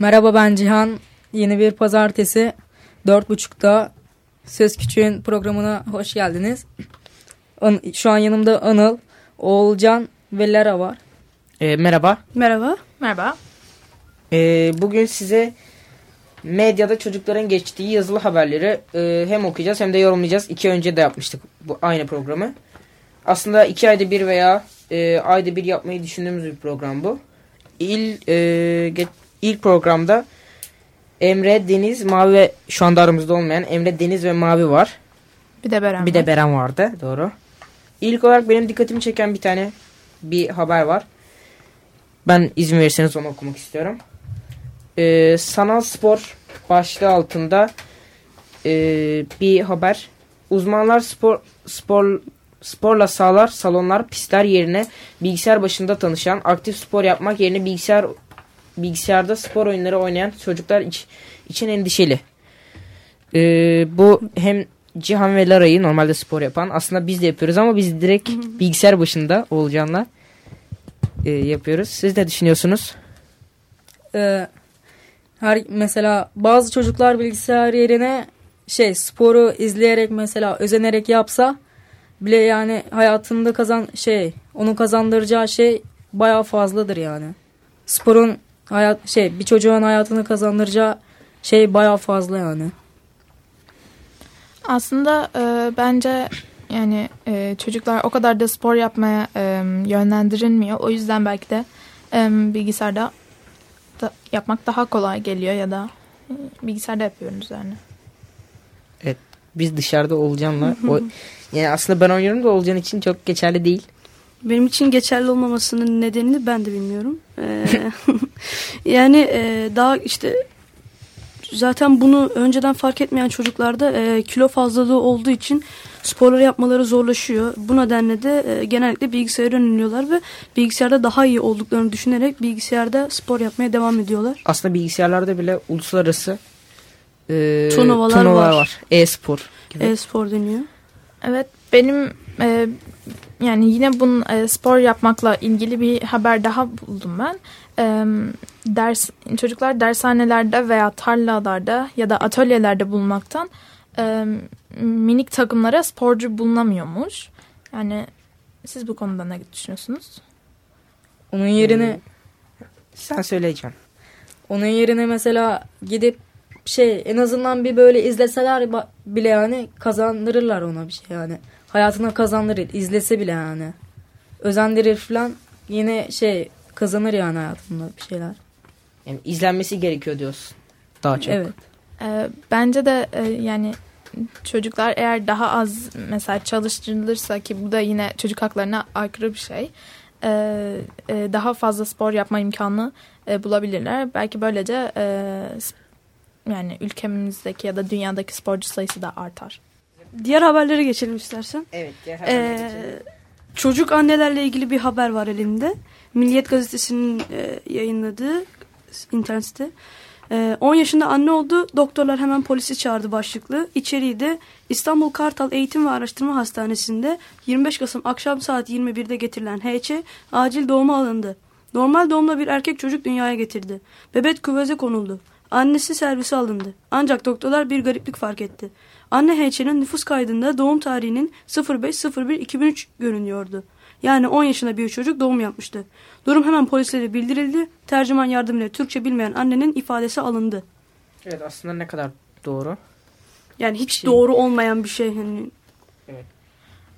Merhaba ben Cihan. Yeni bir pazartesi 4.30'da Söz Küçüğün programına hoş geldiniz. Şu an yanımda Anıl, Oğulcan ve Lara var. E, merhaba. Merhaba. Merhaba. E, bugün size medyada çocukların geçtiği yazılı haberleri e, hem okuyacağız hem de yorumlayacağız. İki önce de yapmıştık bu aynı programı. Aslında iki ayda bir veya e, ayda bir yapmayı düşündüğümüz bir program bu. İl, e, get, ilk programda Emre, Deniz, Mavi ve şu anda aramızda olmayan Emre, Deniz ve Mavi var. Bir de Beren Bir de Beren vardı. Doğru. İlk olarak benim dikkatimi çeken bir tane bir haber var. Ben izin verirseniz onu okumak istiyorum. Ee, sanal spor başlığı altında e, bir haber. Uzmanlar spor spor sporla sağlar salonlar pistler yerine bilgisayar başında tanışan aktif spor yapmak yerine bilgisayar bilgisayarda spor oyunları oynayan çocuklar iç, için endişeli. Ee, bu hem Cihan ve Lara'yı normalde spor yapan aslında biz de yapıyoruz ama biz direkt bilgisayar başında olacağınla e, yapıyoruz. Siz ne düşünüyorsunuz? Ee, her mesela bazı çocuklar bilgisayar yerine şey sporu izleyerek mesela özenerek yapsa bile yani hayatında kazan şey onun kazandıracağı şey bayağı fazladır yani. Sporun hayat şey bir çocuğun hayatını kazandıracağı şey bayağı fazla yani. Aslında e, bence yani e, çocuklar o kadar da spor yapmaya e, yönlendirilmiyor. O yüzden belki de e, bilgisayarda da yapmak daha kolay geliyor ya da e, bilgisayarda yapıyoruz yani. Evet. Biz dışarıda Olcan'la o, yani aslında ben oynuyorum da Olcan için çok geçerli değil. Benim için geçerli olmamasının nedenini ben de bilmiyorum. Ee, yani e, daha işte zaten bunu önceden fark etmeyen çocuklarda e, kilo fazlalığı olduğu için sporları yapmaları zorlaşıyor. Bu nedenle de e, genellikle bilgisayara yöneliyorlar ve bilgisayarda daha iyi olduklarını düşünerek bilgisayarda spor yapmaya devam ediyorlar. Aslında bilgisayarlarda bile uluslararası e, Turnuvalar turnuvalar var. var. E-spor gibi. E-spor deniyor. Evet benim e, yani yine bunun e, spor yapmakla ilgili bir haber daha buldum ben. E, ders çocuklar dershanelerde veya tarlalarda ya da atölyelerde bulunmaktan e, minik takımlara sporcu bulunamıyormuş. Yani siz bu konuda ne düşünüyorsunuz? Onun yerine Sen söyleyeceksin. Onun yerine mesela gidip şey en azından bir böyle izleseler ba- bile yani kazandırırlar ona bir şey yani. Hayatına kazandırır. izlese bile yani. Özendirir falan yine şey kazanır yani hayatında bir şeyler. Yani izlenmesi gerekiyor diyorsun. Daha çok. Evet. E, bence de e, yani çocuklar eğer daha az mesela çalıştırılırsa ki bu da yine çocuk haklarına aykırı bir şey. e, e, daha fazla spor yapma imkanı e, bulabilirler. Belki böylece e, yani ülkemizdeki ya da dünyadaki sporcu sayısı da artar. Diğer haberlere geçelim istersen. Evet. Ee, çocuk annelerle ilgili bir haber var elimde. Milliyet gazetesinin e, yayınladığı internet site. E, 10 yaşında anne oldu. Doktorlar hemen polisi çağırdı başlıklı. İçeriği de İstanbul Kartal Eğitim ve Araştırma Hastanesi'nde 25 Kasım akşam saat 21'de getirilen HC acil doğuma alındı. Normal doğumla bir erkek çocuk dünyaya getirdi. Bebek küveze konuldu. Annesi servise alındı. Ancak doktorlar bir gariplik fark etti. Anne HC'nin nüfus kaydında doğum tarihinin 05.01.2003 görünüyordu. Yani 10 yaşında bir çocuk doğum yapmıştı. Durum hemen polislere bildirildi. Tercüman yardımıyla Türkçe bilmeyen annenin ifadesi alındı. Evet aslında ne kadar doğru. Yani hiç Şey- doğru olmayan bir şey. Hani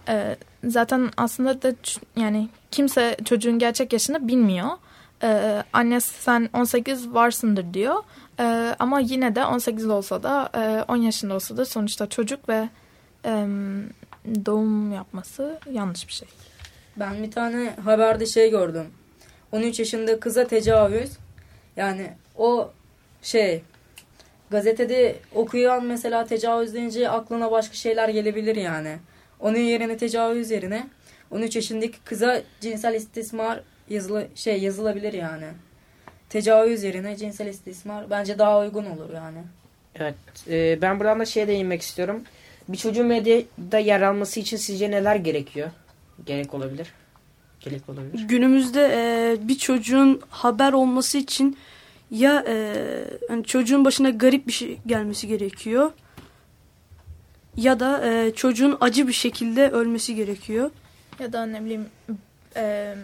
E, zaten aslında da yani kimse çocuğun gerçek yaşını bilmiyor. E, anne sen 18 varsındır diyor. E, ama yine de 18 olsa da e, 10 yaşında olsa da sonuçta çocuk ve e, doğum yapması yanlış bir şey. Ben bir tane haberde şey gördüm. 13 yaşında kıza tecavüz. Yani o şey gazetede okuyan mesela tecavüz deyince aklına başka şeyler gelebilir yani. Onun yerine tecavüz yerine 13 yaşındaki kıza cinsel istismar yazılı şey yazılabilir yani. Tecavüz yerine cinsel istismar bence daha uygun olur yani. Evet. e, ben buradan da şeye değinmek istiyorum. Bir çocuğun medyada yer alması için sizce neler gerekiyor? Gerek olabilir. Gerek olabilir. Günümüzde e, bir çocuğun haber olması için ya e, hani çocuğun başına garip bir şey gelmesi gerekiyor ya da e, çocuğun acı bir şekilde ölmesi gerekiyor. Ya da ne bileyim e,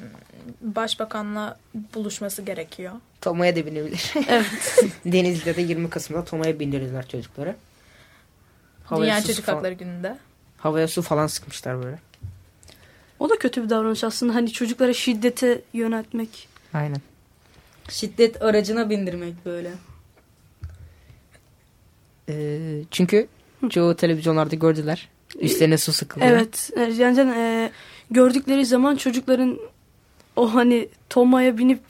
başbakanla buluşması gerekiyor. Toma'ya da binebilir. Evet. Denizli'de de 20 Kasım'da Toma'ya bindirirler çocukları. Dünya su Çocuk falan- Hakları Günü'nde. Havaya su falan sıkmışlar böyle. O da kötü bir davranış aslında. Hani çocuklara şiddete yöneltmek. Aynen. Şiddet aracına bindirmek böyle. Ee, çünkü çoğu televizyonlarda gördüler. Üstlerine su sıkılıyor. Evet. Yani e, gördükleri zaman çocukların o hani Toma'ya binip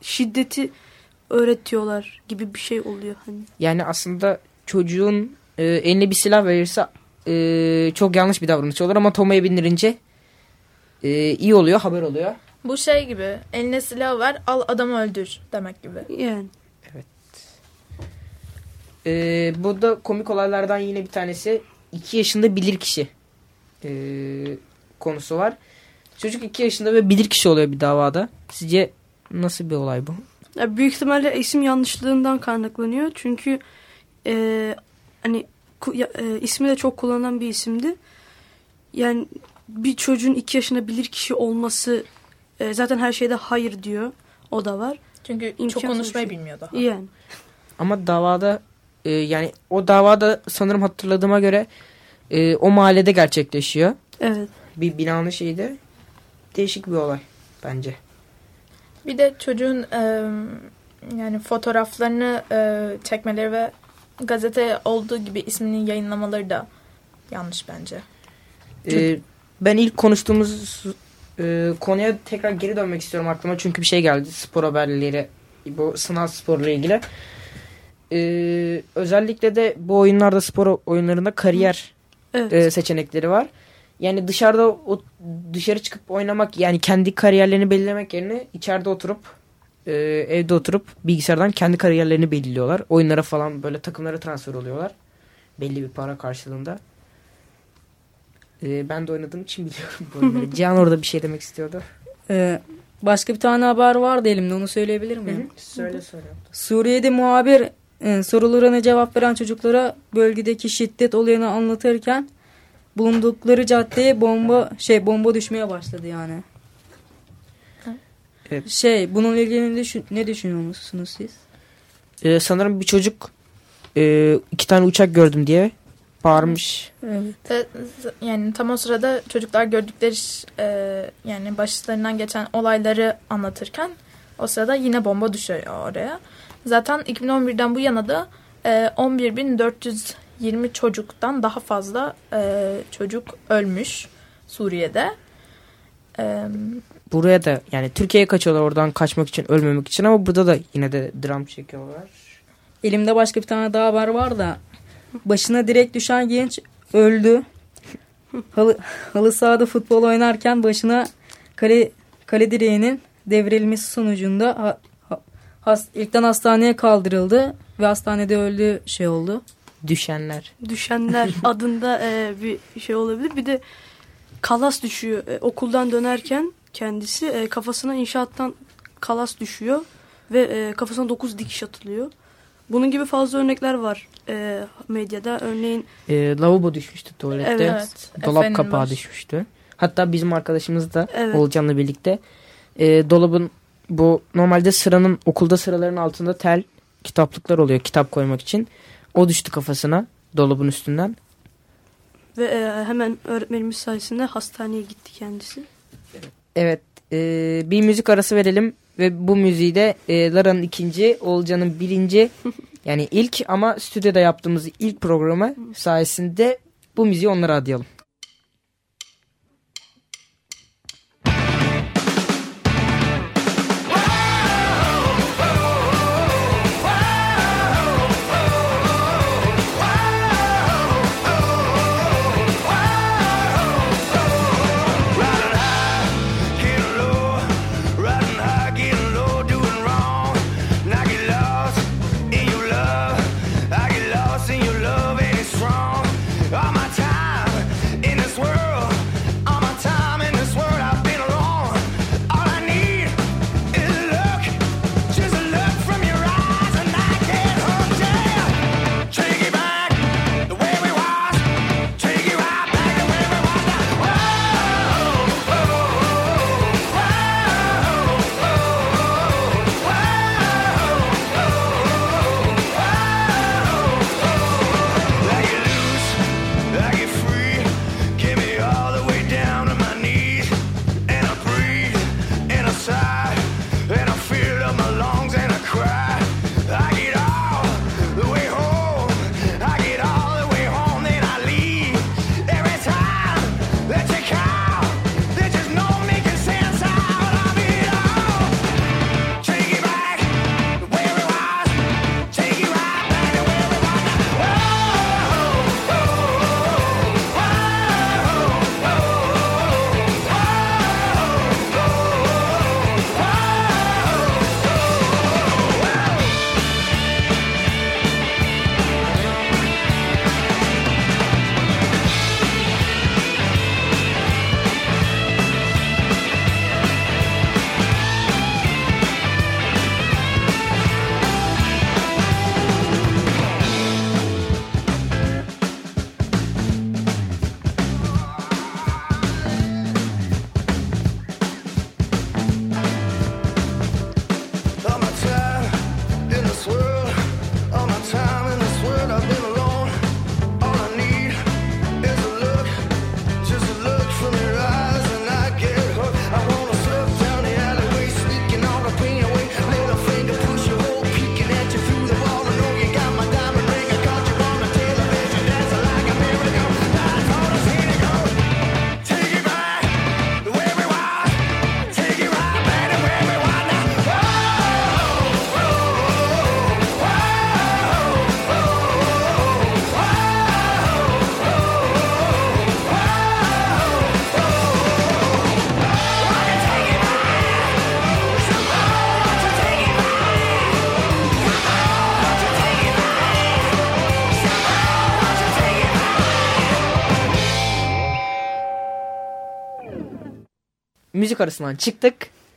şiddeti öğretiyorlar gibi bir şey oluyor hani. Yani aslında çocuğun e, eline bir silah verirse e, çok yanlış bir davranış olur ama Toma'ya bindirince e, iyi oluyor, haber oluyor. Bu şey gibi eline silah ver al adamı öldür demek gibi. Yani E, bu da komik olaylardan yine bir tanesi. 2 yaşında bilirkişi e, konusu var. Çocuk 2 yaşında ve bilirkişi oluyor bir davada. Sizce nasıl bir olay bu? Ya büyük ihtimalle isim yanlışlığından kaynaklanıyor. Çünkü e, hani ku- ya- e, ismi de çok kullanılan bir isimdi. Yani bir çocuğun iki yaşında bilir kişi olması e, zaten her şeyde hayır diyor. O da var. Çünkü çok İmkansız konuşmayı bir şey. bilmiyor daha. Yani Ama davada e, yani o davada sanırım hatırladığıma göre e, o mahallede gerçekleşiyor. evet. Bir binanın şeyde değişik bir olay bence. Bir de çocuğun e, yani fotoğraflarını e, çekmeleri ve gazete olduğu gibi ismini yayınlamaları da yanlış bence. E, ben ilk konuştuğumuz e, konuya tekrar geri dönmek istiyorum aklıma çünkü bir şey geldi spor haberleri bu sınav sporla ilgili. E, özellikle de bu oyunlarda spor oyunlarında kariyer Evet. e, seçenekleri var. Yani dışarıda o, dışarı çıkıp oynamak yani kendi kariyerlerini belirlemek yerine içeride oturup e, evde oturup bilgisayardan kendi kariyerlerini belirliyorlar. Oyunlara falan böyle takımlara transfer oluyorlar. Belli bir para karşılığında. E, ben de oynadığım için biliyorum. Cihan orada bir şey demek istiyordu. Ee, başka bir tane haber vardı elimde onu söyleyebilir miyim? Söyle söyle. Suriye'de muhabir e, sorularına cevap veren çocuklara bölgedeki şiddet olayını anlatırken bulundukları caddeye bomba şey bomba düşmeye başladı yani. Evet. Şey bununla ilgili ne, düşün, ne düşünüyorsunuz siz? E, sanırım bir çocuk e, iki tane uçak gördüm diye bağırmış. Evet. Ve z- yani tam o sırada çocuklar gördükleri e, yani başlarından geçen olayları anlatırken o sırada yine bomba düşüyor oraya. Zaten 2011'den bu yana da e, 11.420 çocuktan daha fazla e, çocuk ölmüş Suriye'de. E, Buraya da yani Türkiye'ye kaçıyorlar oradan kaçmak için ölmemek için ama burada da yine de dram çekiyorlar. Elimde başka bir tane daha haber var da başına direkt düşen genç öldü. Halı, halı sahada futbol oynarken başına kale, kale direğinin devrilmesi sonucunda ha, ha- has, ilkten hastaneye kaldırıldı ve hastanede öldü şey oldu. Düşenler. Düşenler adında e, bir şey olabilir. Bir de kalas düşüyor. E, okuldan dönerken kendisi e, kafasına inşaattan kalas düşüyor ve e, kafasına 9 dikiş atılıyor. Bunun gibi fazla örnekler var e, medyada. Örneğin Ee, lavabo düşmüştü tuvalette. Evet. Dolap Efe'nin kapağı baş- düşmüştü. Hatta bizim arkadaşımız da Evet. Olcan'la birlikte e, dolabın bu normalde sıranın okulda sıraların altında tel kitaplıklar oluyor kitap koymak için. O düştü kafasına dolabın üstünden. ve e, hemen öğretmenimiz sayesinde hastaneye gitti kendisi. Evet e, bir müzik arası verelim ve bu müziği de e, Lara'nın ikinci, Olcan'ın birinci yani ilk ama stüdyoda yaptığımız ilk programı sayesinde bu müziği onlara adayalım. Müzik arasından çıktık.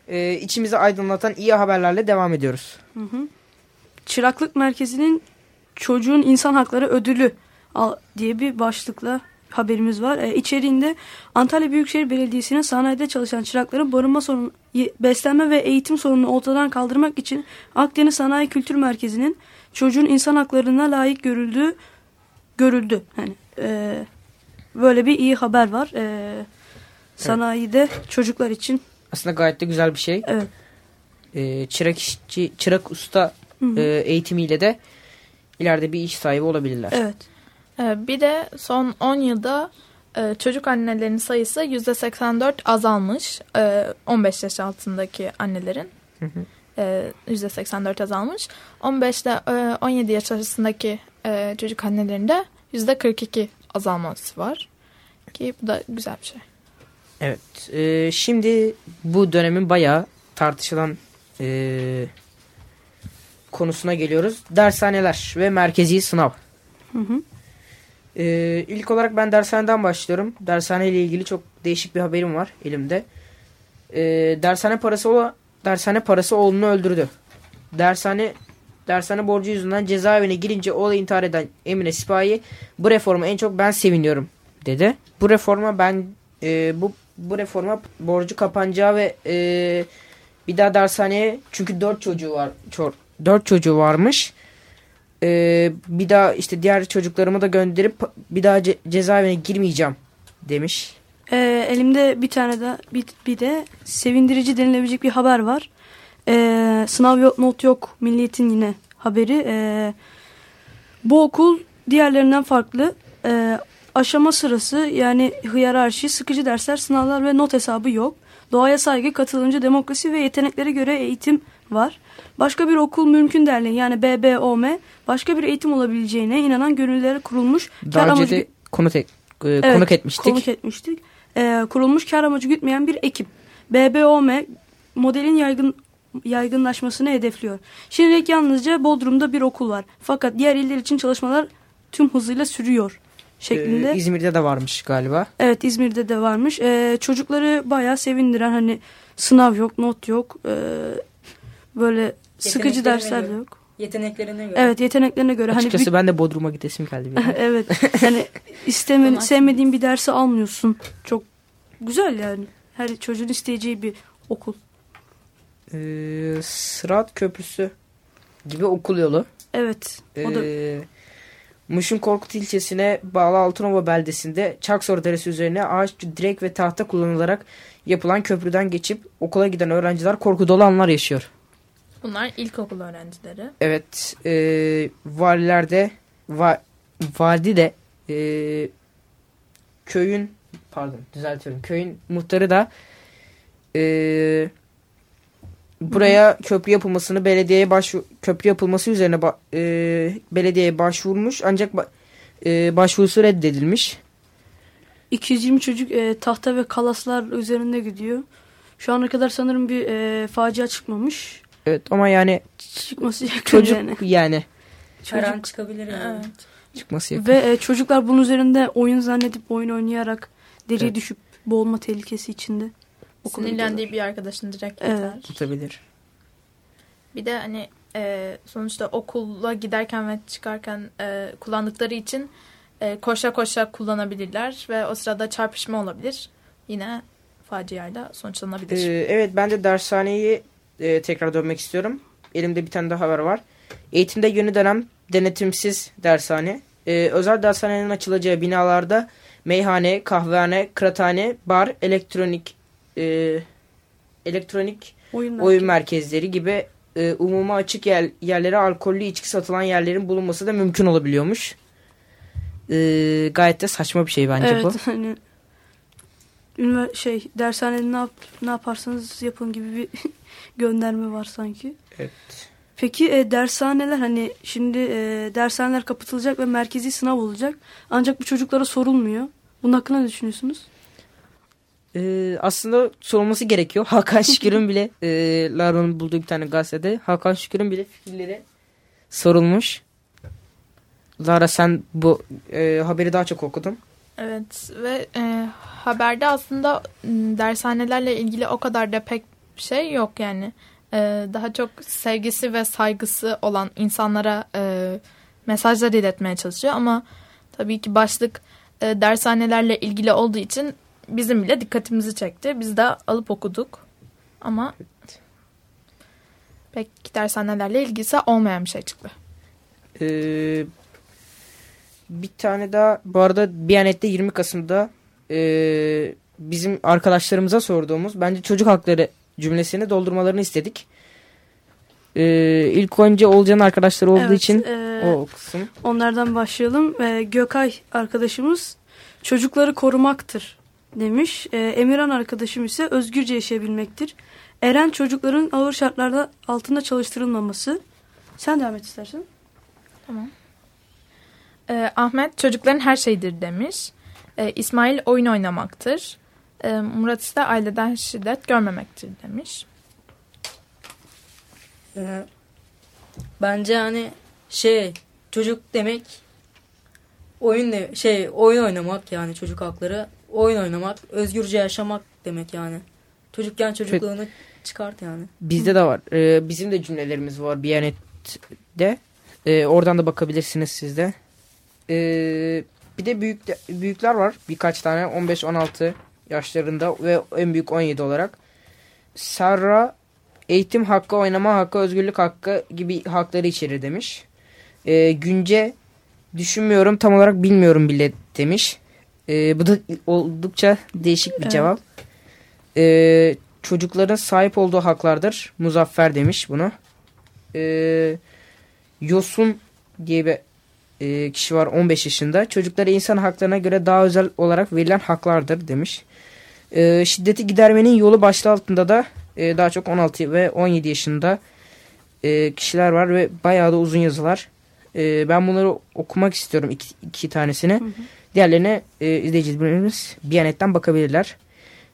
Ee, içimizi aydınlatan iyi haberlerle devam ediyoruz. Hı hı. Çıraklık Merkezi'nin çocuğun insan hakları ödülü diye bir başlıkla haberimiz var. Ee, içeriğinde Antalya Büyükşehir Belediyesi'nin sanayide çalışan çırakların barınma sorunu, beslenme ve eğitim sorununu ortadan kaldırmak için Akdeniz Sanayi Kültür Merkezi'nin çocuğun insan haklarına layık görüldüğü görüldü. Yani e, böyle bir iyi haber var. E, sanayide çocuklar için. Aslında gayet de güzel bir şey. Evet. Ee, çırak işçi, çırak usta Hı hı. e, eğitimiyle de ileride bir iş sahibi olabilirler. Evet. Ee, Bir de son 10 yılda e, çocuk annelerinin sayısı %84 azalmış. Ee, 15 yaş altındaki annelerin Hı hı. e, %84 azalmış. 15 ile e, 17 yaş arasındaki e, çocuk annelerin de %42 azalması var. Ki bu da güzel bir şey. Evet. e, şimdi bu dönemin bayağı tartışılan e, konusuna geliyoruz. Dershaneler ve merkezi sınav. Hı hı. E, ilk olarak ben dershaneden başlıyorum. Dershane ile ilgili çok değişik bir haberim var elimde. E, dershane parası ola, dershane parası oğlunu öldürdü. Dershane dershane borcu yüzünden cezaevine girince oğlu intihar eden Emine Sipahi bu reforma en çok ben seviniyorum dedi. Bu reforma ben e, bu bu reforma borcu kapanacağı ve e, bir daha dershaneye çünkü dört çocuğu var çor, dört çocuğu varmış. E, bir daha işte diğer çocuklarımı da gönderip bir daha ce- cezaevine girmeyeceğim demiş. Ee, elimde bir tane de bir, bir de sevindirici denilebilecek bir haber var. Ee, sınav yok, not yok. Milliyetin yine haberi. Ee, bu okul diğerlerinden farklı. Ee, aşama sırası yani hiyerarşi, sıkıcı dersler, sınavlar ve not hesabı yok. Doğaya saygı, katılımcı demokrasi ve yeteneklere göre eğitim var. Başka bir okul mümkün derneği yani BBOM başka bir eğitim olabileceğine inanan gönüllere kurulmuş. Daha önce amacı- de konuk, e, Evet, konuk etmiştik. Konuk etmiştik. Ee, kurulmuş kar amacı gütmeyen bir ekip. BBOM modelin yaygın yaygınlaşmasını hedefliyor. Şimdilik yalnızca Bodrum'da bir okul var. Fakat diğer iller için çalışmalar tüm hızıyla sürüyor şeklinde. Ee, İzmir'de de varmış galiba. evet İzmir'de de varmış. Ee, çocukları bayağı sevindiren hani sınav yok, not yok. Ee, böyle sıkıcı dersler de yok. Yeteneklerine göre. Evet yeteneklerine göre. Açıkçası hani ben de Bodrum'a gidesim geldi. bir evet. Yani isteme, Bana- sevmediğin bir dersi almıyorsun. Çok güzel yani. Her çocuğun isteyeceği bir okul. Ee, Sırat Köprüsü gibi okul yolu. Evet. O da Muş'un Korkut ilçesine bağlı Altınova beldesinde Çaksor Deresi üzerine ağaç, direk ve tahta kullanılarak yapılan köprüden geçip okula giden öğrenciler korku dolu anlar yaşıyor. Bunlar ilkokul öğrencileri. Evet, e, valiler de va, vadi de e, köyün pardon düzeltiyorum köyün muhtarı da e, buraya köprü yapılmasını belediyeye başvu köprü yapılması üzerine ba- e, belediyeye başvurmuş ancak ba- e, başvurusu reddedilmiş. 220 çocuk e, tahta ve kalaslar üzerinde gidiyor. Şu ana kadar sanırım bir e, facia çıkmamış. Evet ama yani Çıkması yakın çocuk yani. yani Her an Çocuk. çıkabilir yani. Evet. çıkması yakın. Ve e, çocuklar bunun üzerinde oyun zannedip oyun oynayarak deriye Evet. düşüp boğulma tehlikesi içinde. Okula Sinirlendiği bir arkadaşını direkt Evet. yeter. tutabilir. Bir de hani e, sonuçta okula giderken ve çıkarken e, kullandıkları için e, koşa koşa kullanabilirler ve o sırada çarpışma olabilir. Yine faciayla sonuçlanabilir. Ee, evet ben de dershaneyi e, tekrar dönmek istiyorum. Elimde bir tane daha haber var. Eğitimde yeni dönem denetimsiz dershane. Ee, özel dershanenin açılacağı binalarda meyhane, kahvehane, kıraathane, bar, elektronik e, elektronik Oyun oyun merkezleri gibi e, umuma açık yer, yerlere alkollü içki satılan yerlerin bulunması da mümkün olabiliyormuş. Ee, gayet de saçma bir şey bence evet, bu. hani ünivers- şey dershanede ne yap ne yaparsanız yapın gibi bir gönderme var sanki. Evet. Peki e, dershaneler hani şimdi e, dershaneler kapatılacak ve merkezi sınav olacak. Ancak bu çocuklara sorulmuyor. Bunun hakkında ne düşünüyorsunuz? Ee, aslında sorulması gerekiyor. Hakan Şükür'ün bile e, Lara'nın bulduğu bir tane gazetede Hakan Şükür'ün bile fikirleri sorulmuş. Lara sen bu e, haberi daha çok okudun. Evet ve e, haberde aslında dershanelerle ilgili o kadar da pek şey yok yani. E, daha çok sevgisi ve saygısı olan insanlara e, mesajlar iletmeye çalışıyor ama tabii ki başlık e, dershanelerle ilgili olduğu için bizim bile dikkatimizi çekti. Biz de alıp okuduk ama pek dershanelerle ilgisi olmayan bir şey çıktı. Ee, bir tane daha bu arada Biyanet'te 20 Kasım'da e, bizim arkadaşlarımıza sorduğumuz bence çocuk hakları cümlesini doldurmalarını istedik. Ee, ilk önce Olcan'ın arkadaşları olduğu Evet, için e, o kısım. Onlardan başlayalım. Ee, Gökay arkadaşımız çocukları korumaktır demiş. Ee, Emirhan arkadaşım ise özgürce yaşayabilmektir. Eren çocukların ağır şartlarda altında çalıştırılmaması. Sen devam et istersen. Ee, Ahmet çocukların her şeydir demiş. Ee, İsmail oyun oynamaktır. Ee, Murat ise aileden şiddet görmemektir demiş. Ee, bence hani şey çocuk demek oyun ne şey oyun oynamak yani çocuk hakları oyun oynamak özgürce yaşamak demek yani çocukken çocukluğunu çıkart yani. Bizde de var. Ee, bizim de cümlelerimiz var Biyanet'te. Ee, oradan da bakabilirsiniz siz de. Ee, bir de büyük büyükler var. Birkaç tane 15-16 yaşlarında ve en büyük 17 olarak. Serra eğitim hakkı, oynama hakkı, özgürlük hakkı gibi hakları içerir demiş. Ee, Günce düşünmüyorum tam olarak bilmiyorum bile demiş. Ee, bu da oldukça değişik bir Evet. cevap. Ee, çocukların sahip olduğu haklardır. Muzaffer demiş bunu. Ee, Yosun diye bir e, kişi var 15 yaşında. Çocuklara insan haklarına göre daha özel olarak verilen haklardır demiş. Ee, şiddeti gidermenin yolu başlığı altında da e, daha çok 16 ve 17 yaşında e, kişiler var ve bayağı da uzun yazılar. E, ben bunları okumak istiyorum iki, iki tanesini. Diğerlerine e, izleyicilerimiz Biyanet'ten bakabilirler.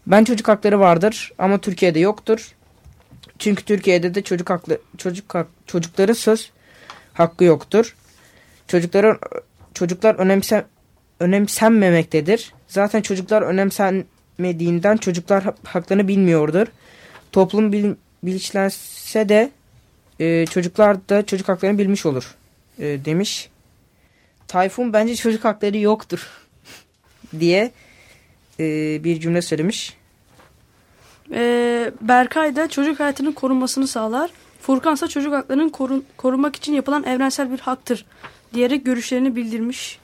Ben çocuk hakları vardır ama Türkiye'de yoktur. Çünkü Türkiye'de de çocuk haklı çocuk hak, çocukların söz hakkı yoktur. Çocukların çocuklar önemse önemsenmemektedir. Zaten çocuklar önemsenmediğinden çocuklar ha- haklarını bilmiyordur. Toplum bil, bilinçlense de e, çocuklar da çocuk haklarını bilmiş olur e, demiş. Tayfun bence çocuk hakları yoktur diye e, bir cümle söylemiş. Ee, Berkay da çocuk hayatının korunmasını sağlar. Furkan ise çocuk haklarının korun, korunmak için yapılan evrensel bir haktır diyerek görüşlerini bildirmiş.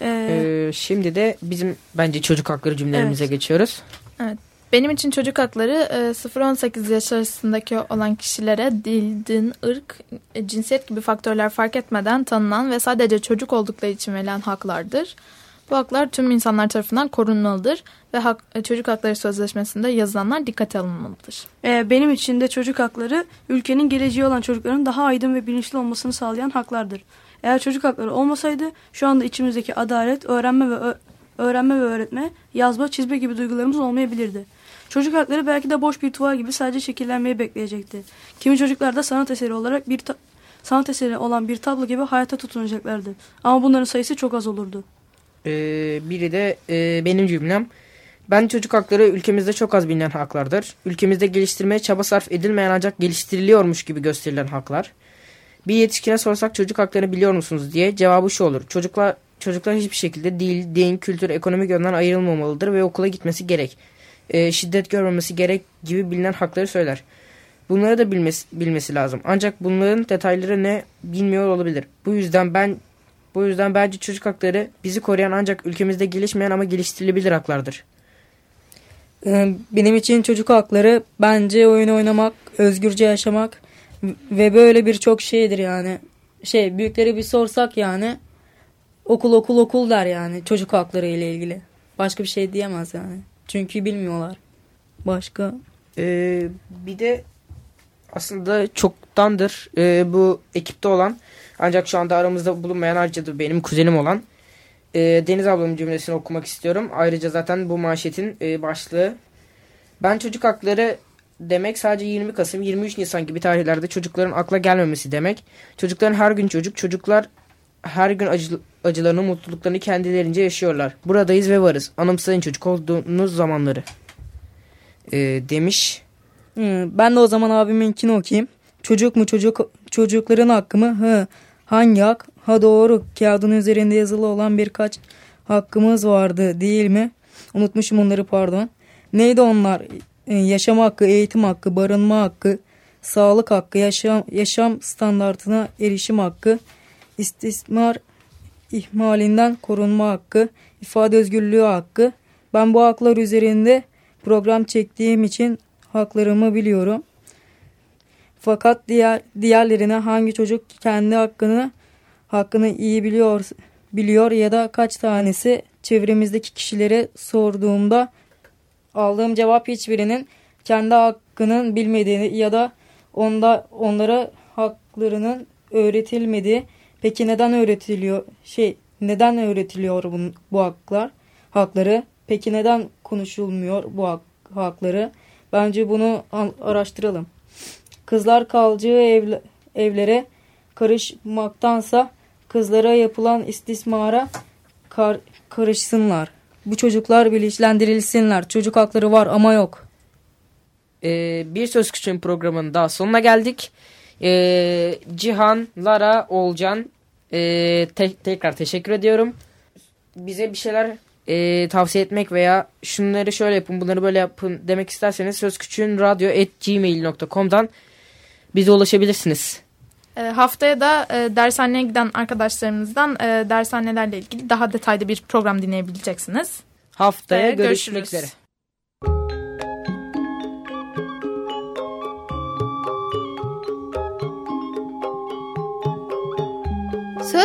Ee, Ee, şimdi de bizim bence çocuk hakları cümlelerimize Evet. geçiyoruz. Benim için çocuk hakları e, 0-18 yaş arasındaki olan kişilere dil, din, ırk, e, cinsiyet gibi faktörler fark etmeden tanınan ve sadece çocuk oldukları için verilen haklardır. Bu haklar tüm insanlar tarafından korunmalıdır ve hak, e, çocuk hakları sözleşmesinde yazılanlar dikkate alınmalıdır. e, benim için de çocuk hakları ülkenin geleceği olan çocukların daha aydın ve bilinçli olmasını sağlayan haklardır. Eğer çocuk hakları olmasaydı şu anda içimizdeki adalet, öğrenme ve öğrenme ve öğretme, yazma, çizme gibi duygularımız olmayabilirdi. Çocuk hakları belki de boş bir tuval gibi sadece şekillenmeyi bekleyecekti. Kimi çocuklar da sanat eseri olarak bir sanat eseri olan bir tablo gibi hayata tutunacaklardı. Ama bunların sayısı çok az olurdu. Ee, biri de e, benim cümlem. Ben çocuk hakları ülkemizde çok az bilinen haklardır. Ülkemizde geliştirmeye çaba sarf edilmeyen ancak geliştiriliyormuş gibi gösterilen haklar. Bir yetişkine sorsak çocuk haklarını biliyor musunuz diye cevabı şu olur. Çocuklar çocuklar hiçbir şekilde dil, din, kültür, ekonomik yönden ayrılmamalıdır ve okula gitmesi gerek. Ee, şiddet görmemesi gerek gibi bilinen hakları söyler. Bunları da bilmesi, bilmesi lazım. Ancak bunların detayları ne bilmiyor olabilir. Bu yüzden ben bu yüzden bence çocuk hakları bizi koruyan ancak ülkemizde gelişmeyen ama geliştirilebilir haklardır. Ee, Benim için çocuk hakları bence oyun oynamak, özgürce yaşamak ve böyle birçok şeydir yani. Şey büyükleri bir sorsak yani okul okul okul der yani çocuk hakları ile ilgili. Başka bir şey diyemez yani. Çünkü bilmiyorlar. Başka Ee, bir de aslında çoktandır e, bu ekipte olan ancak şu anda aramızda bulunmayan ayrıca da benim kuzenim olan e, Deniz ablamın cümlesini okumak istiyorum. Ayrıca zaten bu manşetin e, başlığı. Ben çocuk hakları demek sadece 20 Kasım 23 Nisan gibi tarihlerde çocukların akla gelmemesi demek. Çocukların her gün çocuk çocuklar her gün acı, acılarını, mutluluklarını kendilerince yaşıyorlar. Buradayız ve varız. Anımsayın çocuk olduğunuz zamanları. Ee, demiş. Hı, ben de o zaman abiminkini okuyayım. Çocuk mu çocuk çocukların hakkı mı? Hı. Hangi hak? Ha doğru. Kağıdın üzerinde yazılı olan birkaç hakkımız vardı değil mi? Unutmuşum onları pardon. Neydi onlar? Ee, yaşam hakkı, eğitim hakkı, barınma hakkı, sağlık hakkı, yaşam, yaşam standartına erişim hakkı, istismar ihmalinden korunma hakkı, ifade özgürlüğü hakkı. Ben bu haklar üzerinde program çektiğim için haklarımı biliyorum. Fakat diğer diğerlerine hangi çocuk kendi hakkını hakkını iyi biliyor biliyor ya da kaç tanesi çevremizdeki kişilere sorduğumda aldığım cevap hiçbirinin kendi hakkının bilmediğini ya da onda onlara haklarının öğretilmediği. Peki neden öğretiliyor? Şey neden öğretiliyor bu, bu haklar? Hakları. Peki neden konuşulmuyor bu hak, hakları? Bence bunu araştıralım. Kızlar kalacağı ev, evlere karışmaktansa kızlara yapılan istismara kar, karışsınlar. Bu çocuklar bilinçlendirilsinler. Çocuk hakları var ama yok. Ee, bir Söz Küçüğün programının daha sonuna geldik. Ee, Cihan, Lara, Olcan e, te tekrar teşekkür ediyorum. Bize bir şeyler e, tavsiye etmek veya şunları şöyle yapın bunları böyle yapın demek isterseniz sözküçüğünradyo.gmail.com'dan bize ulaşabilirsiniz. E, haftaya da e, dershaneye giden arkadaşlarımızdan e, dershanelerle ilgili daha detaylı bir program dinleyebileceksiniz. Haftaya görüşmek üzere.